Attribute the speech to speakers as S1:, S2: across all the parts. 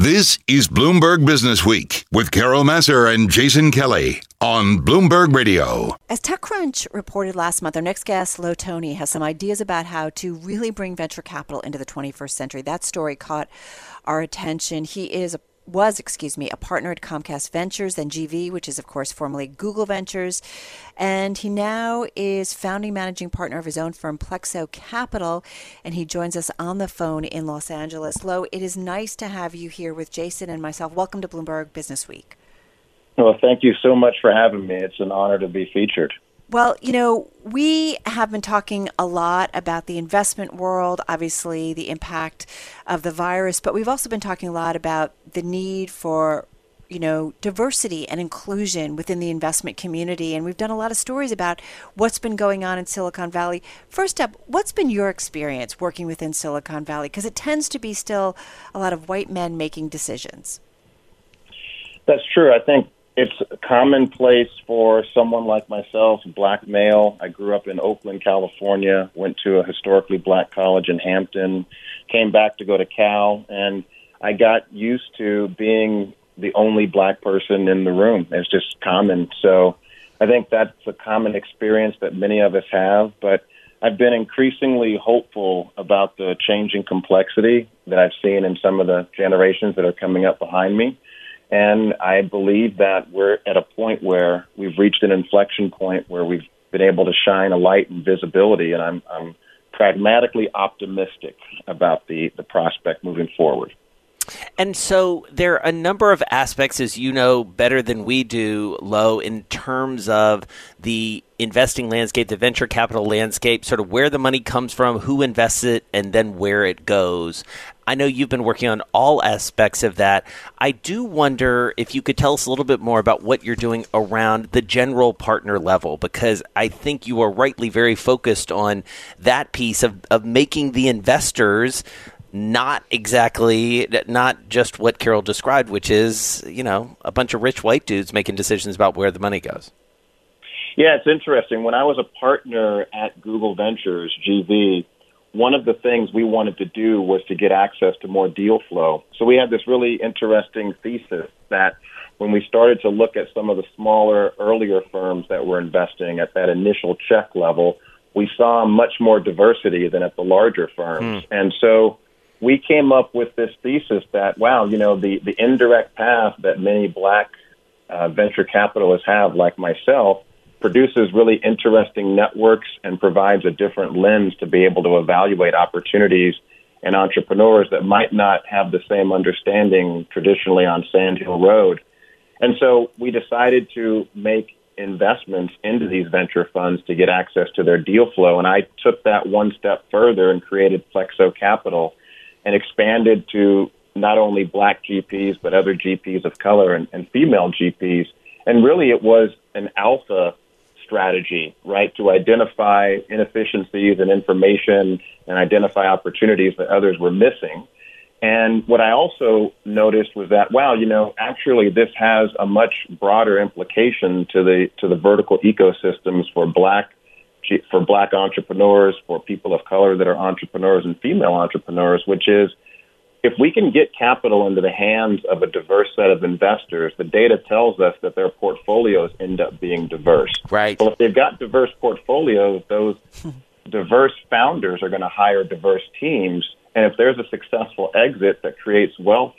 S1: This is Bloomberg Business Week with Carol Massar and Jason Kelly on Bloomberg Radio.
S2: As TechCrunch reported last month, our next guest, Lo Toney, has some ideas about how to really bring venture capital into the 21st century. That story caught our attention. He is a was, excuse me, a partner at Comcast Ventures, then GV, which is, of course, formerly Google Ventures. And he now is founding managing partner of his own firm, Plexo Capital. And he joins us on the phone in Los Angeles. Lo, it is nice to have you here with Jason and myself. Welcome to Bloomberg Business Week.
S3: Well, thank you so much for having me. It's an honor to be featured.
S2: Well, you know, we have been talking a lot about the investment world, obviously, the impact of the virus, but we've also been talking a lot about the need for you know, diversity and inclusion within the investment community. And we've done a lot of stories about what's been going on in Silicon Valley. First up, what's been your experience working within Silicon Valley? Because it tends to be still a lot of white men making decisions.
S3: That's true. I think it's commonplace for someone like myself, black male. I grew up in Oakland, California, went to a historically black college in Hampton, came back to go to Cal, and I got used to being the only black person in the room. It's just common. So I think that's a common experience that many of us have, but I've been increasingly hopeful about the changing complexity that I've seen in some of the generations that are coming up behind me. And I believe that we're at a point where we've reached an inflection point where we've been able to shine a light and visibility. And I'm, I'm pragmatically optimistic about the, the prospect moving forward.
S4: And so there are a number of aspects, as you know better than we do, Lo, in terms of the investing landscape, the venture capital landscape, sort of where the money comes from, who invests it, and then where it goes. I know you've been working on all aspects of that. I do wonder if you could tell us a little bit more about what you're doing around the general partner level, because I think you are rightly very focused on that piece of, of making the investors not exactly not just what Carol described, which is you know a bunch of rich white dudes making decisions about where the money goes.
S3: Yeah, it's interesting. When I was a partner at Google Ventures, GV, one of the things we wanted to do was to get access to more deal flow. So we had this really interesting thesis that when we started to look at some of the smaller, earlier firms that were investing at that initial check level, we saw much more diversity than at the larger firms. Hmm. And so we came up with this thesis that, wow, you know, the, the indirect path that many black uh, venture capitalists have, like myself, produces really interesting networks and provides a different lens to be able to evaluate opportunities and entrepreneurs that might not have the same understanding traditionally on Sand Hill Road. And so we decided to make investments into these venture funds to get access to their deal flow. And I took that one step further and created Plexo Capital and expanded to not only black GPs, but other GPs of color and, and female GPs. And really, it was an alpha strategy, right, to identify inefficiencies and information and identify opportunities that others were missing. And what I also noticed was that, wow, you know, actually this has a much broader implication to the to the vertical ecosystems for black for black entrepreneurs, for people of color that are entrepreneurs and female entrepreneurs, which is if we can get capital into the hands of a diverse set of investors, the data tells us that their portfolios end up being diverse.
S4: Right.
S3: Well, if they've got diverse portfolios, those diverse founders are going to hire diverse teams. And if there's a successful exit that creates wealth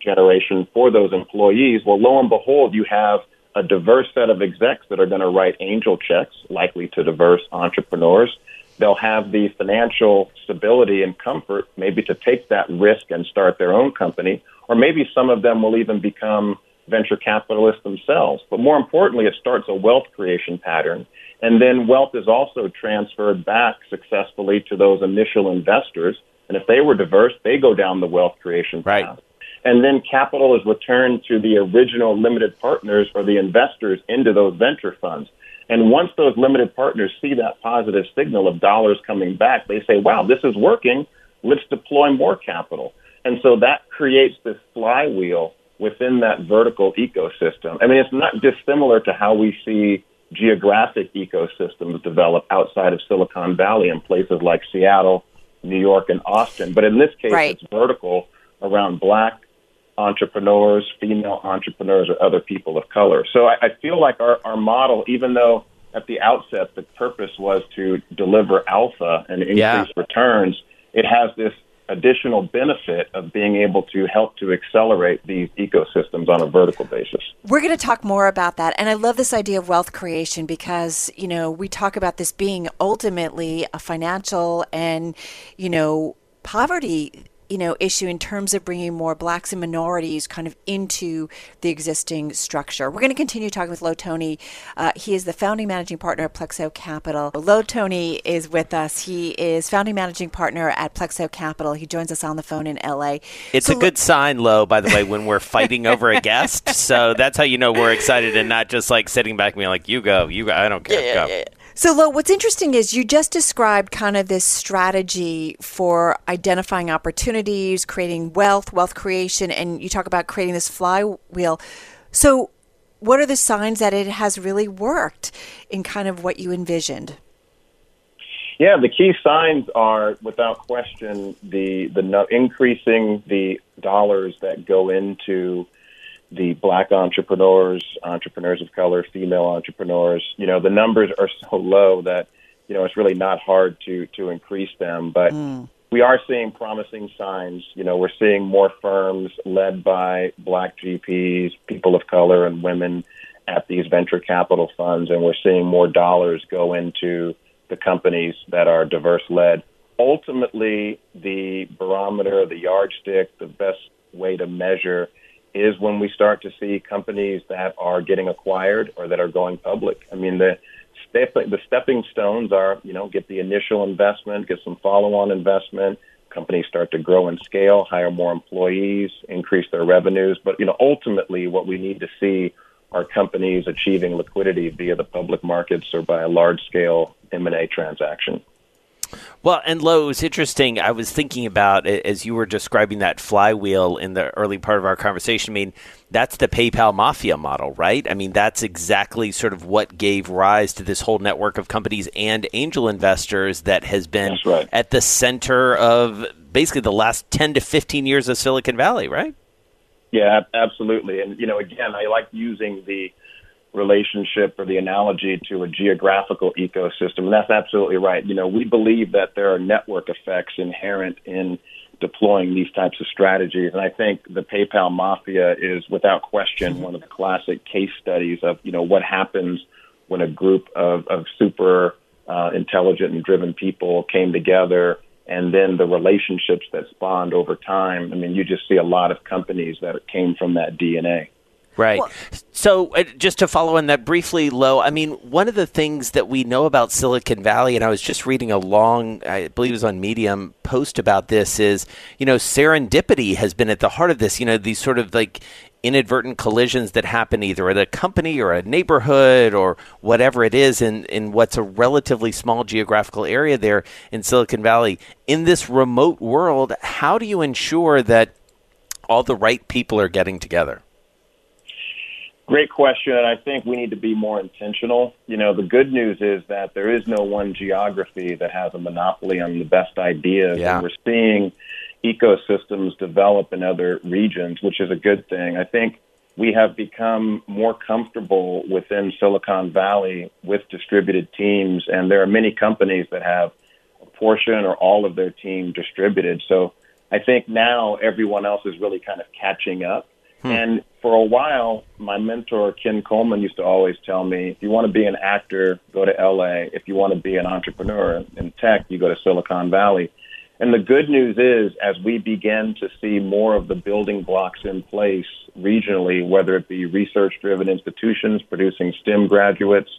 S3: generation for those employees, well, lo and behold, you have – a diverse set of execs that are going to write angel checks, likely to diverse entrepreneurs. They'll have the financial stability and comfort, maybe to take that risk and start their own company, or maybe some of them will even become venture capitalists themselves. But more importantly, it starts a wealth creation pattern. And then wealth is also transferred back successfully to those initial investors. And if they were diverse, they go down the wealth creation path.
S4: Right
S3: and then capital is returned to the original limited partners or the investors into those venture funds. And once those limited partners see that positive signal of dollars coming back, they say, wow, this is working. Let's deploy more capital. And so that creates this flywheel within that vertical ecosystem. I mean, it's not dissimilar to how we see geographic ecosystems develop outside of Silicon Valley in places like Seattle, New York, and Austin. But in this case,
S2: right.
S3: it's vertical around black, entrepreneurs, female entrepreneurs, or other people of color. So I, I feel like our, our model, even though at the outset the purpose was to deliver alpha and increase
S4: Yeah.
S3: returns, it has this additional benefit of being able to help to accelerate these ecosystems on a vertical basis.
S2: We're going to talk more about that. And I love this idea of wealth creation because, you know, we talk about this being ultimately a financial and, you know, poverty you know issue in terms of bringing more blacks and minorities kind of into the existing structure we're going to continue talking with Lo Toney uh, he is the founding managing partner at plexo capital Lo Toney is with us he is founding managing partner at plexo capital he joins us on the phone in la
S4: It's
S2: So
S4: a good sign, Lo, by the way, when we're fighting over a guest. So that's how you know we're excited and not just like sitting back and being like, you go, you go. I don't care. go.
S2: So, Lo, what's interesting is you just described kind of this strategy for identifying opportunities, creating wealth, wealth creation, and you talk about creating this flywheel. So, what are the signs that it has really worked in kind of what you envisioned?
S3: Yeah, the key signs are, without question, the the increasing the dollars that go into the black entrepreneurs, entrepreneurs of color, female entrepreneurs. You know, the numbers are so low that you know it's really not hard to to increase them, but. Mm. We are seeing promising signs. You know, we're seeing more firms led by black GPs, people of color, and women at these venture capital funds, and we're seeing more dollars go into the companies that are diverse led. Ultimately, the barometer, the yardstick, the best way to measure is when we start to see companies that are getting acquired or that are going public. I mean, the step, the stepping stones are, you know, get the initial investment, get some follow-on investment. Companies start to grow and scale, hire more employees, increase their revenues. But you know, ultimately, what we need to see are companies achieving liquidity via the public markets or by a large-scale M&A transaction.
S4: Well, and Lo, it was interesting. I was thinking about as you were describing that flywheel in the early part of our conversation. I mean, that's the PayPal mafia model, right? I mean, that's exactly sort of what gave rise to this whole network of companies and angel investors that has been
S3: right.
S4: at the center of basically the last 10 to 15 years of Silicon Valley, right?
S3: Yeah, absolutely. And you know, again, I like using the relationship or the analogy to a geographical ecosystem, and that's absolutely right. You know, we believe that there are network effects inherent in deploying these types of strategies, and I think the PayPal mafia is, without question, one of the classic case studies of you know what happens when a group of, of super uh, intelligent and driven people came together and then the relationships that spawned over time. I mean, you just see a lot of companies that came from that DNA.
S4: Right. so, uh, just to follow on that briefly, Lo, I mean, one of the things that we know about Silicon Valley, and I was just reading a long, I believe it was on Medium, post about this, is, you know, serendipity has been at the heart of this. You know, these sort of like inadvertent collisions that happen either at a company or a neighborhood or whatever it is in, in what's a relatively small geographical area there in Silicon Valley. In this remote world, how do you ensure that all the right people are getting together?
S3: Great question. And I think we need to be more intentional. You know, the good news is that there is no one geography that has a monopoly on the best ideas.
S4: Yeah.
S3: And we're seeing ecosystems develop in other regions, which is a good thing. I think we have become more comfortable within Silicon Valley with distributed teams, and there are many companies that have a portion or all of their team distributed. So I think now everyone else is really kind of catching up. And for a while, my mentor, Ken Coleman, used to always tell me if you want to be an actor, go to LA. If you want to be an entrepreneur in tech, you go to Silicon Valley. And the good news is, as we begin to see more of the building blocks in place regionally, whether it be research driven institutions producing STEM graduates,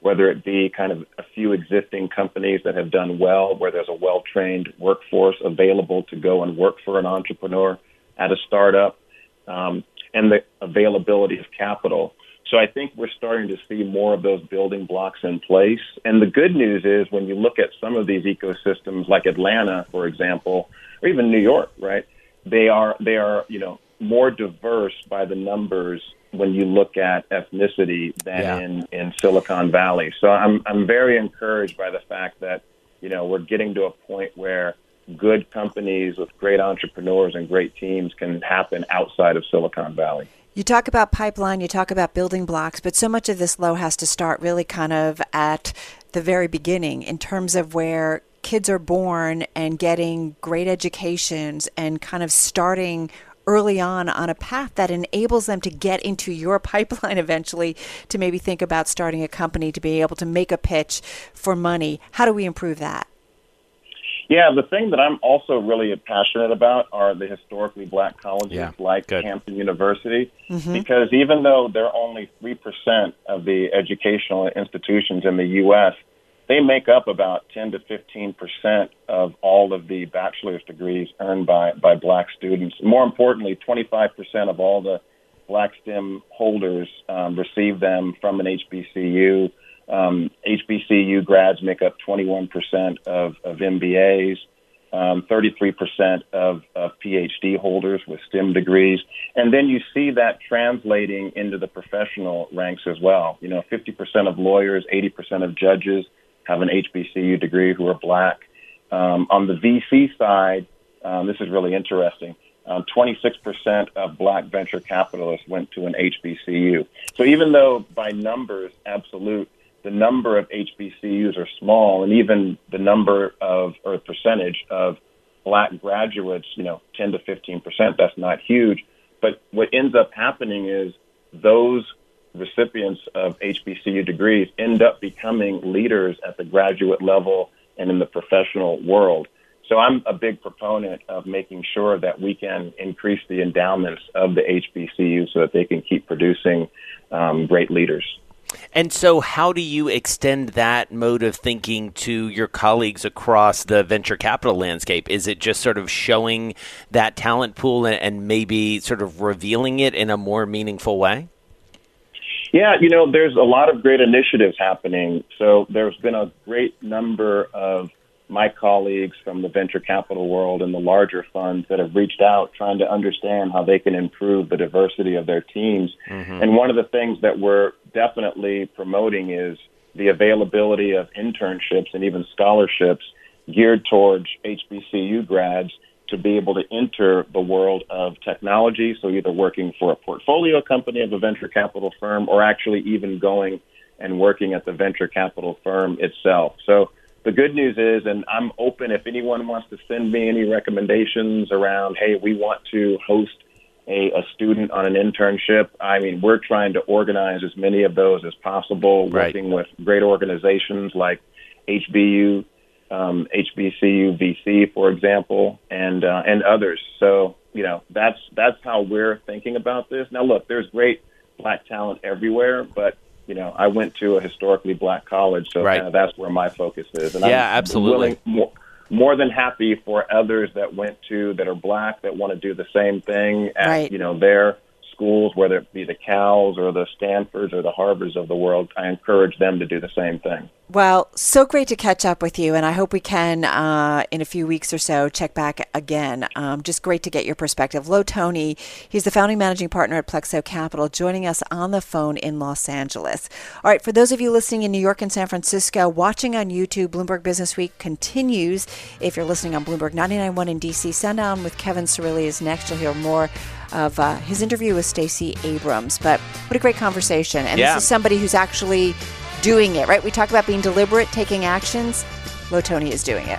S3: whether it be kind of a few existing companies that have done well, where there's a well trained workforce available to go and work for an entrepreneur at a startup, um, and the availability of capital. So I think we're starting to see more of those building blocks in place. And the good news is when you look at some of these ecosystems like Atlanta, for example, or even New York, right? They are they are, you know, more diverse by the numbers when you look at ethnicity than
S4: Yeah.
S3: in, in Silicon Valley. So I'm I'm very encouraged by the fact that, you know, we're getting to a point where good companies with great entrepreneurs and great teams can happen outside of Silicon Valley.
S2: You talk about pipeline, you talk about building blocks, but so much of this Lo has to start really kind of at the very beginning in terms of where kids are born and getting great educations and kind of starting early on on a path that enables them to get into your pipeline eventually to maybe think about starting a company to be able to make a pitch for money. How do we improve that?
S3: Yeah, the thing that I'm also really passionate about are the historically black colleges
S4: Yeah,
S3: like
S4: good.
S3: Hampton University, because even though they're only 3% of the educational institutions in the U.S., they make up about 10 to 15% of all of the bachelor's degrees earned by, by black students. More importantly, 25% of all the black STEM holders um, receive them from an HBCU. Um, HBCU grads make up 21% of, of MBAs, um, 33% of, of PhD holders with STEM degrees. And then you see that translating into the professional ranks as well. You know, 50% of lawyers, 80% of judges have an HBCU degree who are black. Um, on the VC side, um, this is really interesting. Um, 26% of black venture capitalists went to an HBCU. So even though by numbers, absolute, the number of HBCUs are small, and even the number of or percentage of black graduates, you know, 10 to 15 percent, that's not huge. But what ends up happening is those recipients of HBCU degrees end up becoming leaders at the graduate level and in the professional world. So I'm a big proponent of making sure that we can increase the endowments of the HBCU so that they can keep producing um, great leaders.
S4: And so, how do you extend that mode of thinking to your colleagues across the venture capital landscape? Is it just sort of showing that talent pool and, and maybe sort of revealing it in a more meaningful way?
S3: Yeah, you know, there's a lot of great initiatives happening. So there's been a great number of my colleagues from the venture capital world and the larger funds that have reached out trying to understand how they can improve the diversity of their teams. Mm-hmm. And one of the things that we're definitely promoting is the availability of internships and even scholarships geared towards HBCU grads to be able to enter the world of technology. So either working for a portfolio company of a venture capital firm or actually even going and working at the venture capital firm itself. So the good news is, and I'm open if anyone wants to send me any recommendations around, hey, we want to host a, a student on an internship. I mean, we're trying to organize as many of those as possible,
S4: Right.
S3: working with great organizations like HBU, um, HBCU VC, for example, and uh, and others. So you know that's that's how we're thinking about this. Now, look, there's great black talent everywhere, but you know I went to a historically black college, so
S4: Right.
S3: kinda that's where my focus is. And
S4: Yeah,
S3: I'm
S4: absolutely.
S3: willing, more, more than happy for others that went to that are black that want to do the same thing at
S2: Right.
S3: you know their schools, whether it be the Cals or the Stanfords or the Harvards of the world. I encourage them to do the same thing.
S2: Well, so great to catch up with you, and I hope we can, uh, in a few weeks or so, check back again. Um, just great to get your perspective. Lo Toney, he's the founding managing partner at Plexo Capital, joining us on the phone in Los Angeles. All right, for those of you listening in New York and San Francisco, watching on YouTube, Bloomberg Business Week continues. If you're listening on Bloomberg 99.1 in DC, send Sundown with Kevin Cirilli is next. You'll hear more of uh, his interview with Stacey Abrams. But what a great conversation! And
S4: Yeah.
S2: this is somebody who's actually doing it, right? We talk about being deliberate, taking actions. Lo Toney is doing it.